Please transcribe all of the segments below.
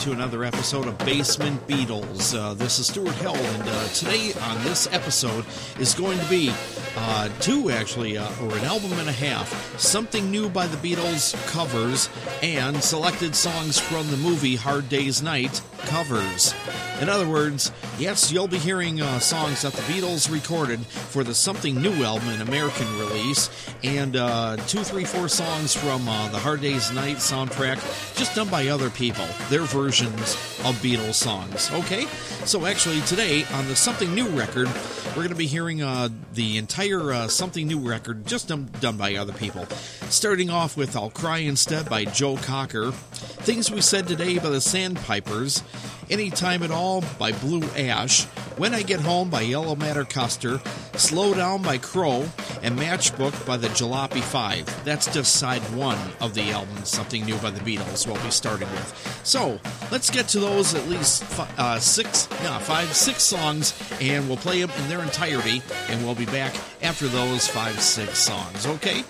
to another episode of Basement Beatles. Uh, this is Stuart Held, and uh, today on this episode is going to be uh, two, actually, uh, or an album and a half. Something new by the Beatles covers, and selected songs from the movie Hard Day's Night covers. In other words, yes, you'll be hearing uh, songs that the Beatles recorded for the Something New album, an American release, and uh, two, three, four songs from uh, the Hard Day's Night soundtrack, just done by other people, their versions of Beatles songs. Okay? So actually, today on the Something New record, we're going to be hearing uh, the entire uh, Something New record, just done, done by other people. Starting off with I'll Cry Instead by Joe Cocker, Things We Said Today by the Sandpipers, Anytime at All by Blue Ash, When I Get Home by Yellow Matter Custer, Slow Down by Crow, and Matchbox by the Jalopy Five. That's just side one of the album, Something New by the Beatles, we'll be starting with. So, let's get to those at least uh, six, no, five, six songs, and we'll play them in their entirety, and we'll be back after those five, six songs, okay?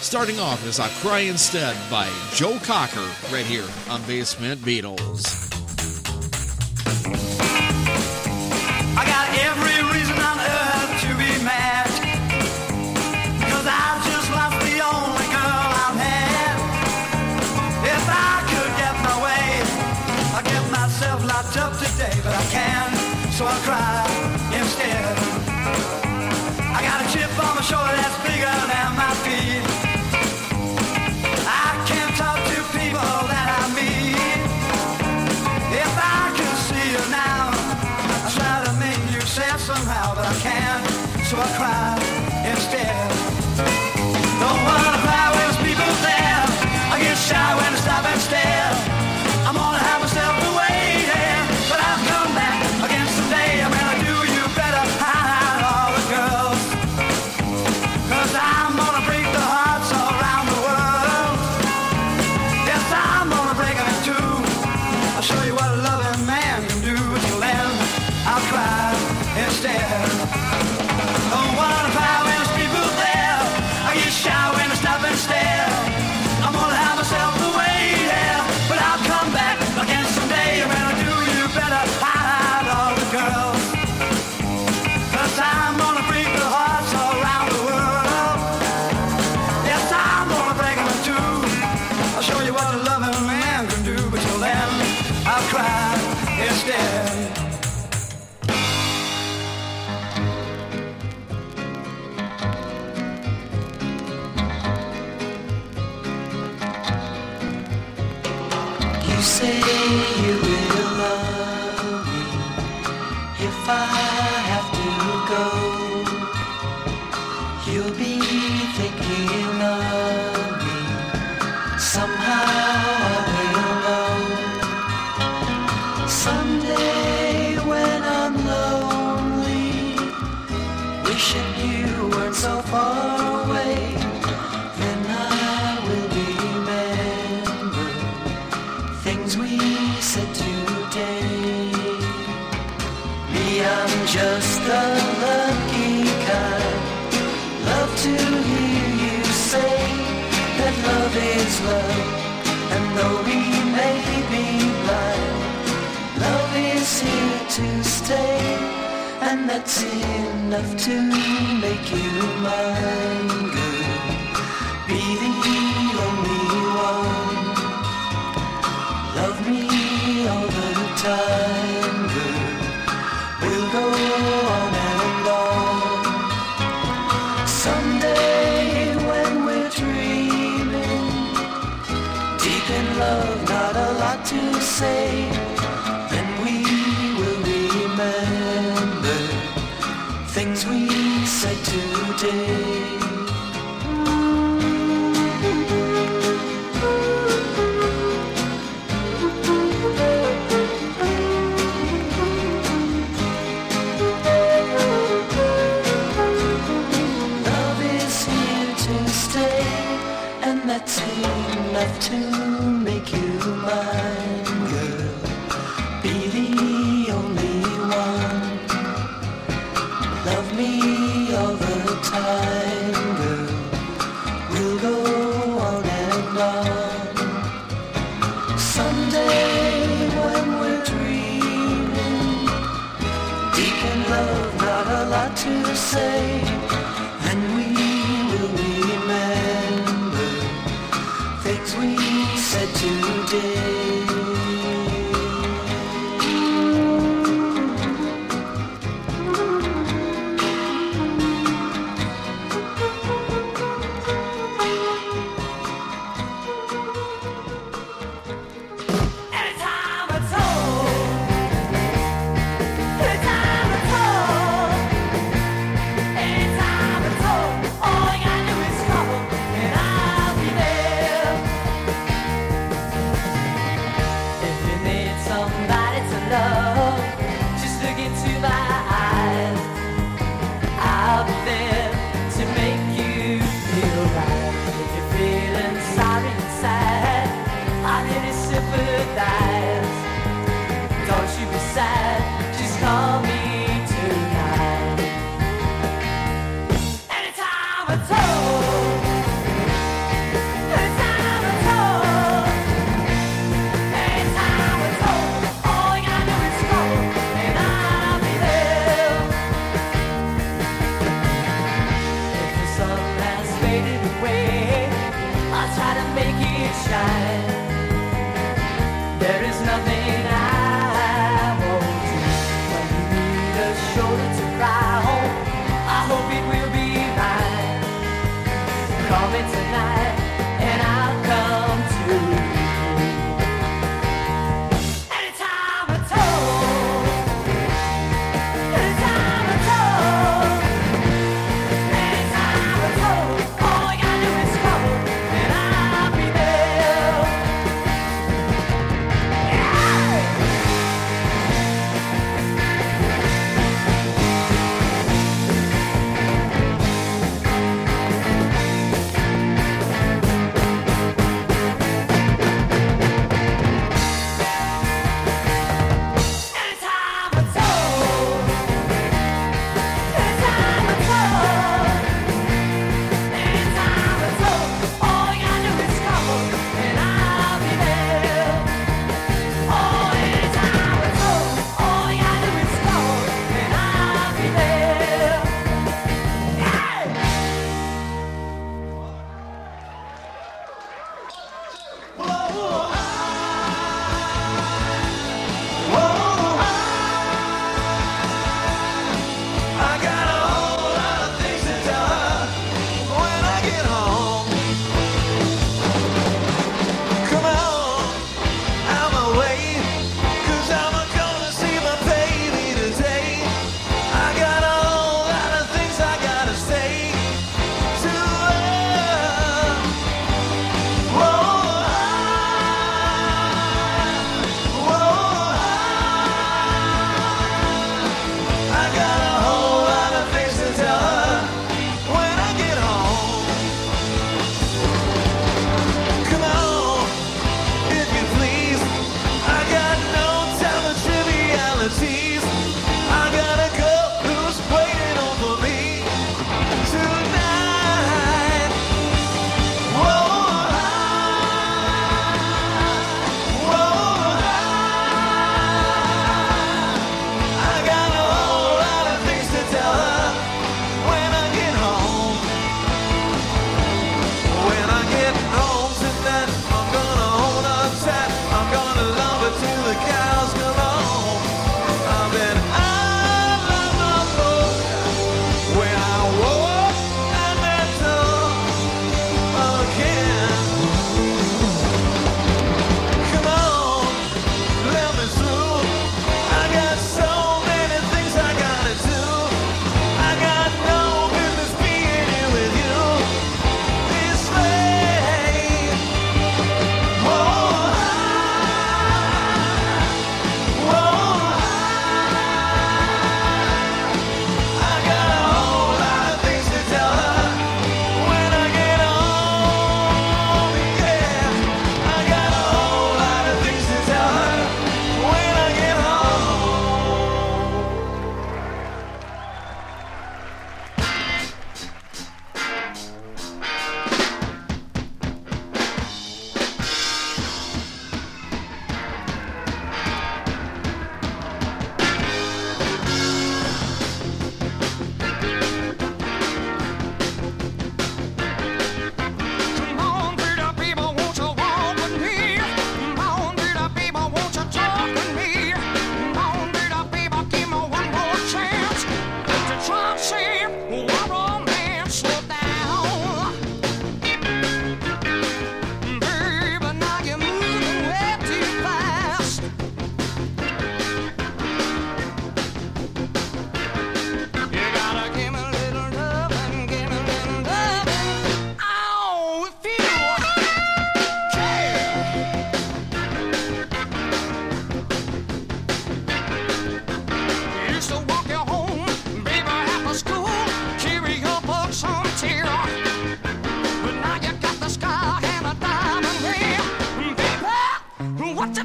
Starting off is I Cry Instead by Joe Cocker, right here on Basement Beatles. Myself locked up today, but I can't, so I cry Somehow that's enough to make you mine, girl. Be the only one. Love me all the time, girl. We'll go on and on. Someday when we're dreaming, deep in love, not a lot to say,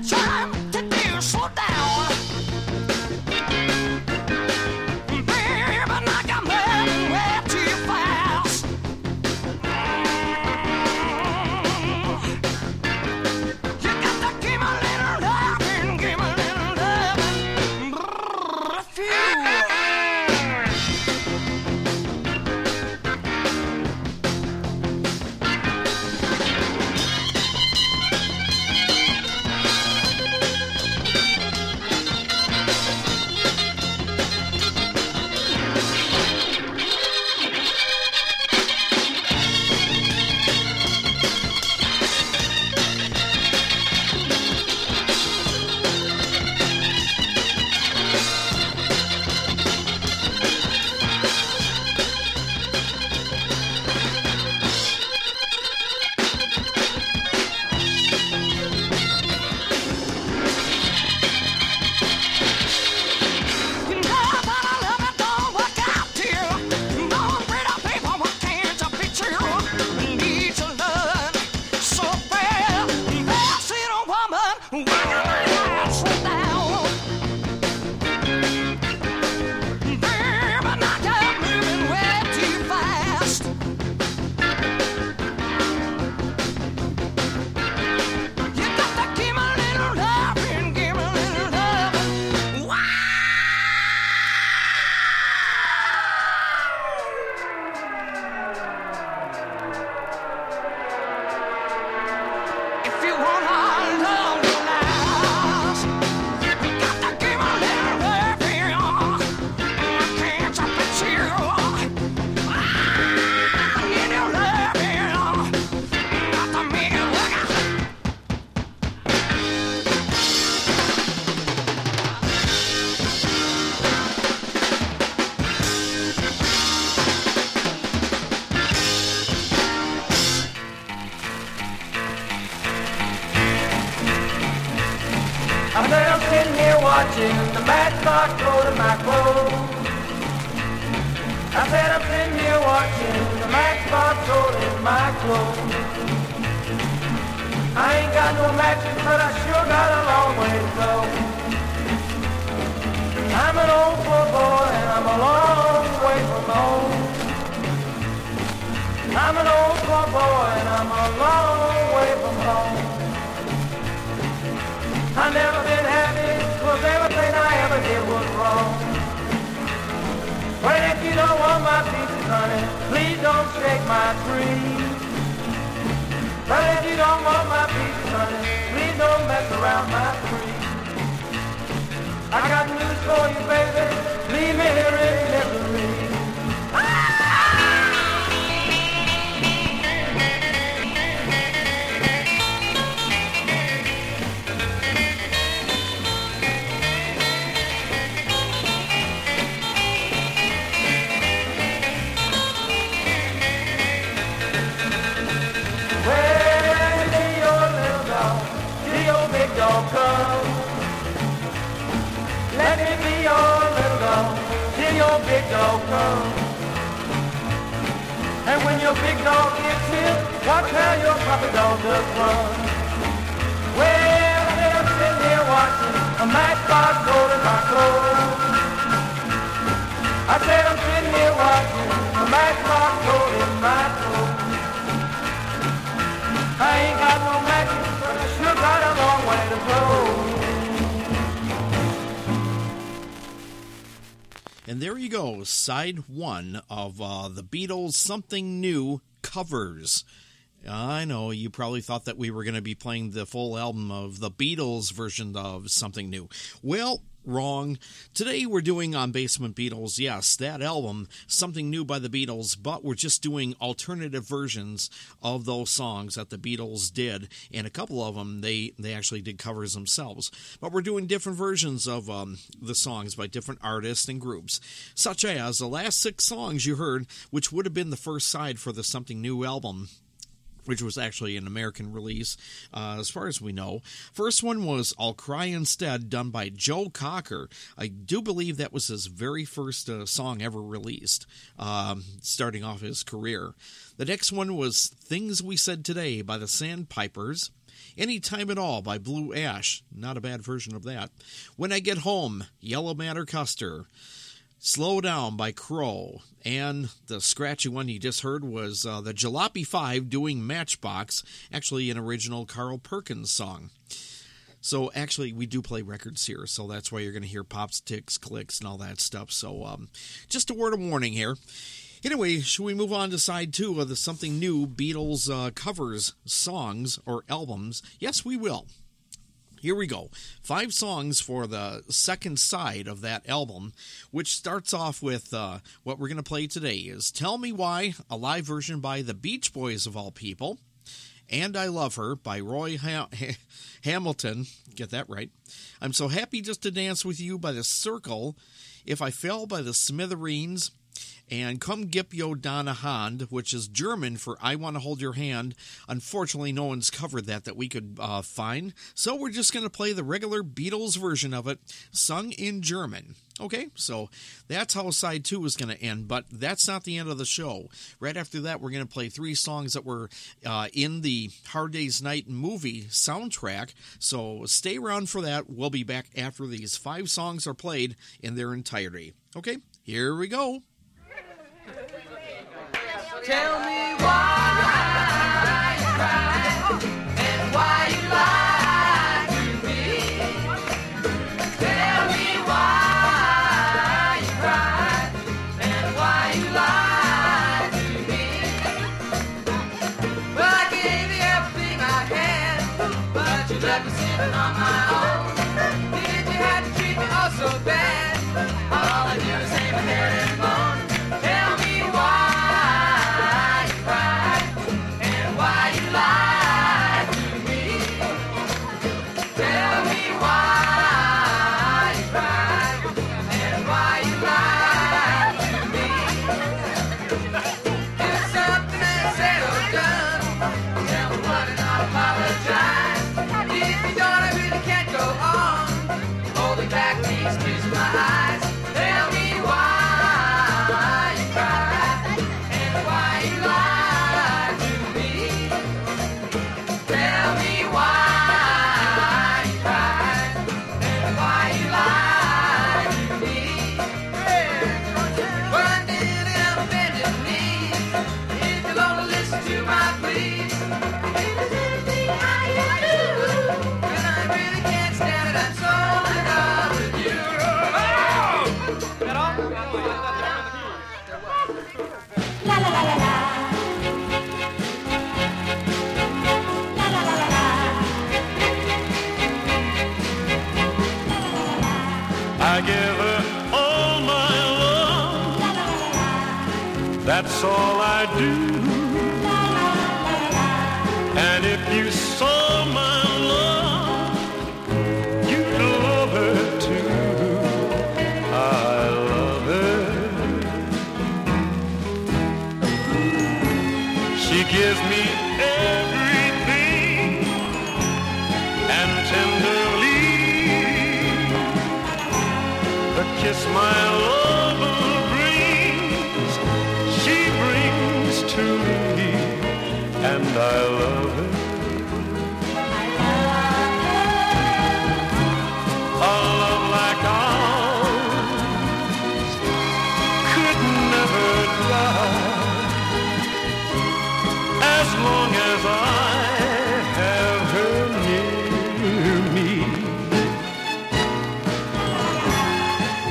time. A long way from home. I never been happy, cause everything I ever did was wrong. But if you don't want my pieces, honey, please don't shake my tree. But if you don't want my pieces, honey, please don't mess around my tree. I got news for you, baby, leave me here in misery. Your big dog come. And when your big dog gets here, watch how your puppy dog does run. Well, I'm sitting here watching a matchbox go to my clothes. I said I'm sitting here watching And there you go, side one of uh, the Beatles' Something New covers. I know you probably thought that we were going to be playing the full album of the Beatles version of Something New. Well, wrong. Today we're doing on Basement Beatles, yes, that album, Something New by the Beatles, but we're just doing alternative versions of those songs that the Beatles did, and a couple of them they they actually did covers themselves. But we're doing different versions of um, the songs by different artists and groups, such as the last six songs you heard, which would have been the first side for the Something New album which was actually an American release, uh, as far as we know. First one was I'll Cry Instead, done by Joe Cocker. I do believe that was his very first uh, song ever released, um, starting off his career. The next one was Things We Said Today by the Sandpipers. Any Time at All by Blue Ash. Not a bad version of that. When I Get Home, Yellow Matter Custer. Slow Down by Crow. And the scratchy one you just heard was uh, the Jalopy 5 doing Matchbox, actually an original Carl Perkins song. So actually, we do play records here, so that's why you're going to hear pops, ticks, clicks, and all that stuff. So um, just a word of warning here. Anyway, should we move on to side two of the something new Beatles uh, covers songs or albums? Yes, we will. Here we go. Five songs for the second side of that album, which starts off with uh, what we're going to play today is Tell Me Why, a live version by the Beach Boys of all people. And I Love Her by Roy ha- Hamilton. Get that right. I'm So Happy Just to Dance with You by The Cyrcle. If I Fell by the Smithereens. And Come Gip Yo Donna Hand, which is German for I Want to Hold Your Hand. Unfortunately, no one's covered that that we could uh, find. So we're just going to play the regular Beatles version of it, sung in German. Okay, so that's how side two is going to end, but that's not the end of the show. Right after that, we're going to play three songs that were uh, in the Hard Day's Night movie soundtrack. So stay around for that. We'll be back after these five songs are played in their entirety. Okay, here we go. Tell me why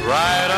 right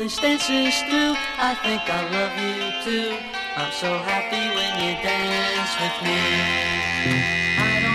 these dances do. I think I love you too. I'm so happy when you dance with me.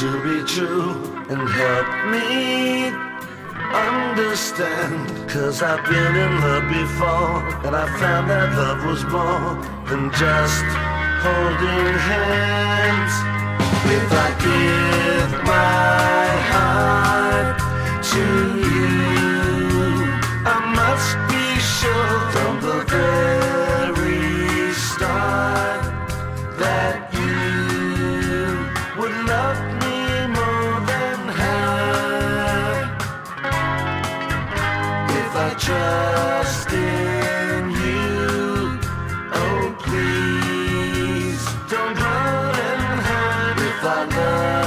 to be true and help me understand. Cause I've been in love before and I found that love was more than just holding hands. If I give my heart to I know.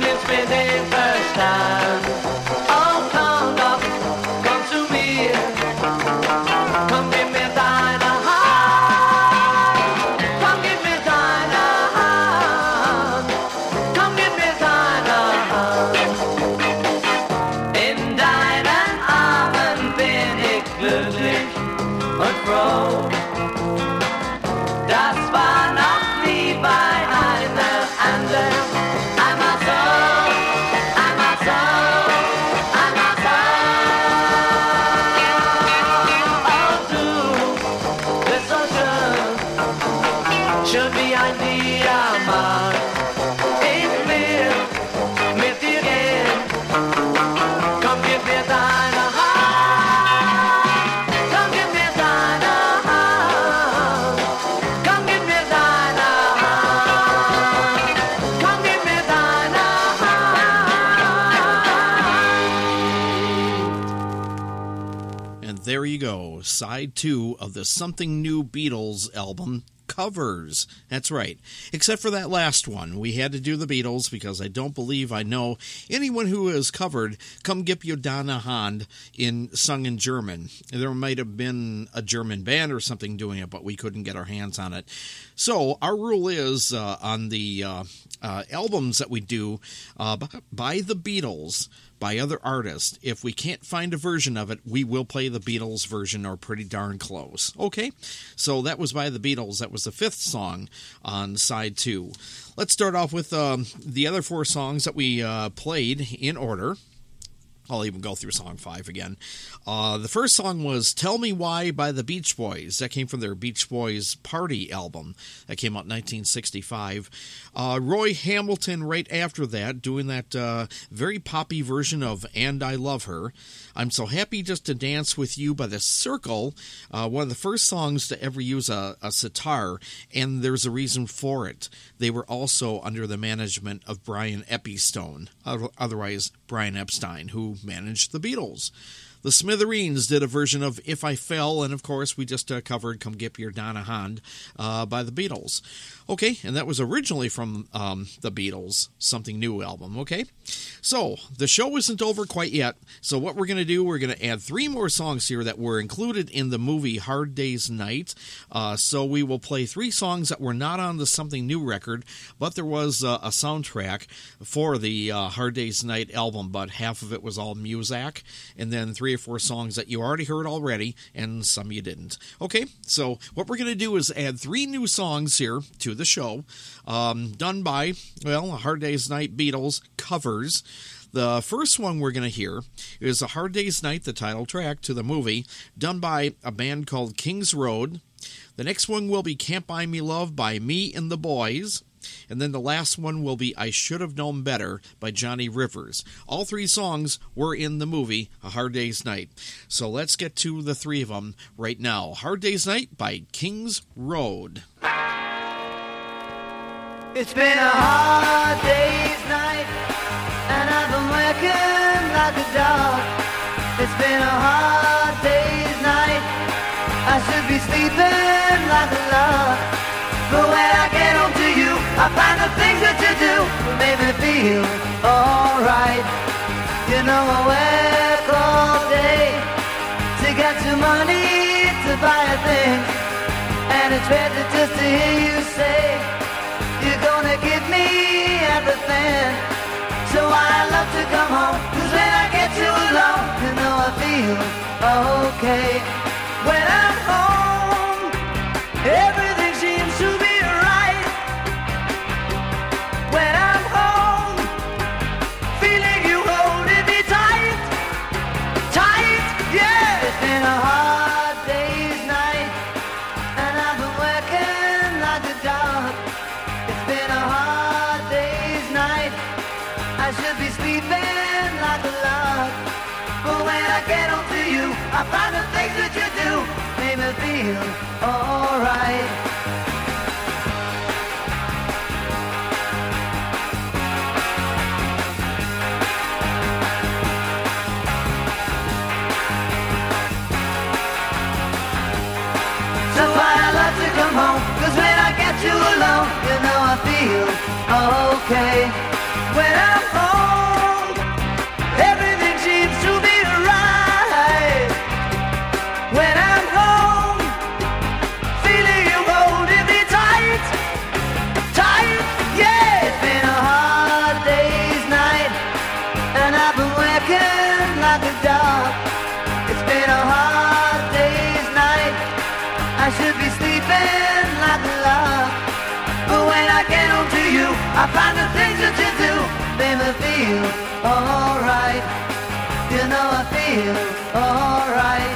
Nimmst mir den Verstand. Oh, of the Something New Beatles album covers. That's right. Except for that last one. We had to do the Beatles because I don't believe I know anyone who has covered Come Gib You Dana Hand in sung in German. There might have been a German band or something doing it, but we couldn't get our hands on it. So our rule is uh, on the uh, uh, albums that we do uh, by the Beatles, by other artists. If we can't find a version of it, we will play the Beatles version or pretty darn close. Okay? So that was by the Beatles. That was the fifth song on side two. Let's start off with um, the other four songs that we uh, played in order. I'll even go through song five again. Uh, the first song was Tell Me Why by the Beach Boys. That came from their Beach Boys Party album. That came out in 1965. Uh, Roy Hamilton, right after that, doing that uh, very poppy version of And I Love Her. I'm So Happy Just to Dance with You by The Cyrcle, uh, one of the first songs to ever use a, a sitar, and there's a reason for it. They were also under the management of Brian Epistone, otherwise Brian Epstein, who managed the Beatles. The Smithereens did a version of If I Fell, and of course, we just uh, covered Come Get Your Donna Hand uh, by the Beatles. Okay, and that was originally from um, the Beatles, Something New album, okay? So, the show isn't over quite yet, so what we're going to do, we're going to add three more songs here that were included in the movie Hard Day's Night. Uh, so, we will play three songs that were not on the Something New record, but there was uh, a soundtrack for the uh, Hard Day's Night album, but half of it was all Muzak, and then three or four songs that you already heard already, and some you didn't. Okay, so what we're going to do is add three new songs here to the show, um, done by, well, Hard Day's Night Beatles covers. The first one we're going to hear is A Hard Day's Night, the title track to the movie, done by a band called Kings Road. The next one will be Can't Buy Me Love by Me and the Boys. And then the last one will be I Should Have Known Better by Johnny Rivers. All three songs were in the movie A Hard Day's Night. So let's get to the three of them right now. Hard Day's Night by Kings Road. It's been a hard day's night, and I've been working like a dog. It's been a hard day's night. I should be sleeping like a log. But when I find the things that you do make me feel alright. You know I work all day to get some money to buy a thing, and it's better just to hear you say. You're gonna give me everything. So I love to come home. Cause when I get you alone, you know I feel okay. When I'm home, feel alright. Feel alright. You know I feel alright.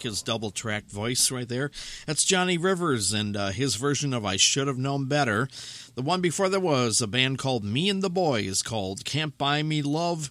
Like his double track voice right there? That's Johnny Rivers and uh, his version of I Should Have Known Better. The one before that was a band called Me and the Boys called Can't Buy Me Love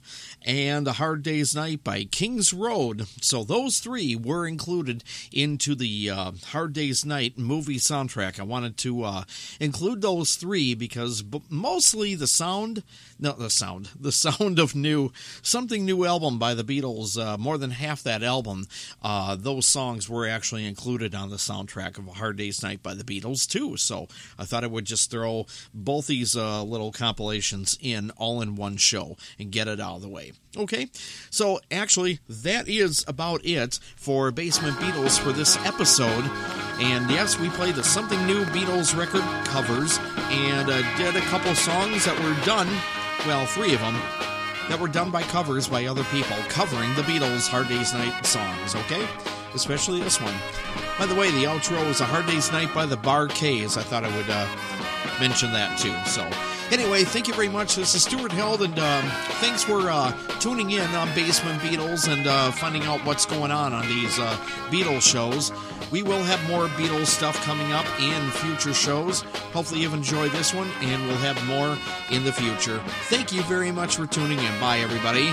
and A Hard Day's Night by Kings Road. So those three were included into the uh, Hard Day's Night movie soundtrack. I wanted to uh, include those three because mostly the sound, no, the sound, the sound of new, something new album by the Beatles, uh, more than half that album, uh, those songs were actually included on the soundtrack of A Hard Day's Night by the Beatles too. So I thought I would just throw both these uh, little compilations in all in one show and get it out of the way. Okay, so actually, that is about it for Basement Beatles for this episode. And yes, we played the Something New Beatles record covers and uh, did a couple songs that were done, well, three of them, that were done by covers by other people covering the Beatles' Hard Day's Night songs, okay? Especially this one. By the way, the outro is A Hard Day's Night by the Bar-Kays. I thought I would uh, mention that too. So, anyway, thank you very much. This is Stuart Held, and um, thanks for uh, tuning in on Basement Beatles and uh, finding out what's going on on these uh, Beatles shows. We will have more Beatles stuff coming up in future shows. Hopefully, you've enjoyed this one, and we'll have more in the future. Thank you very much for tuning in. Bye, everybody.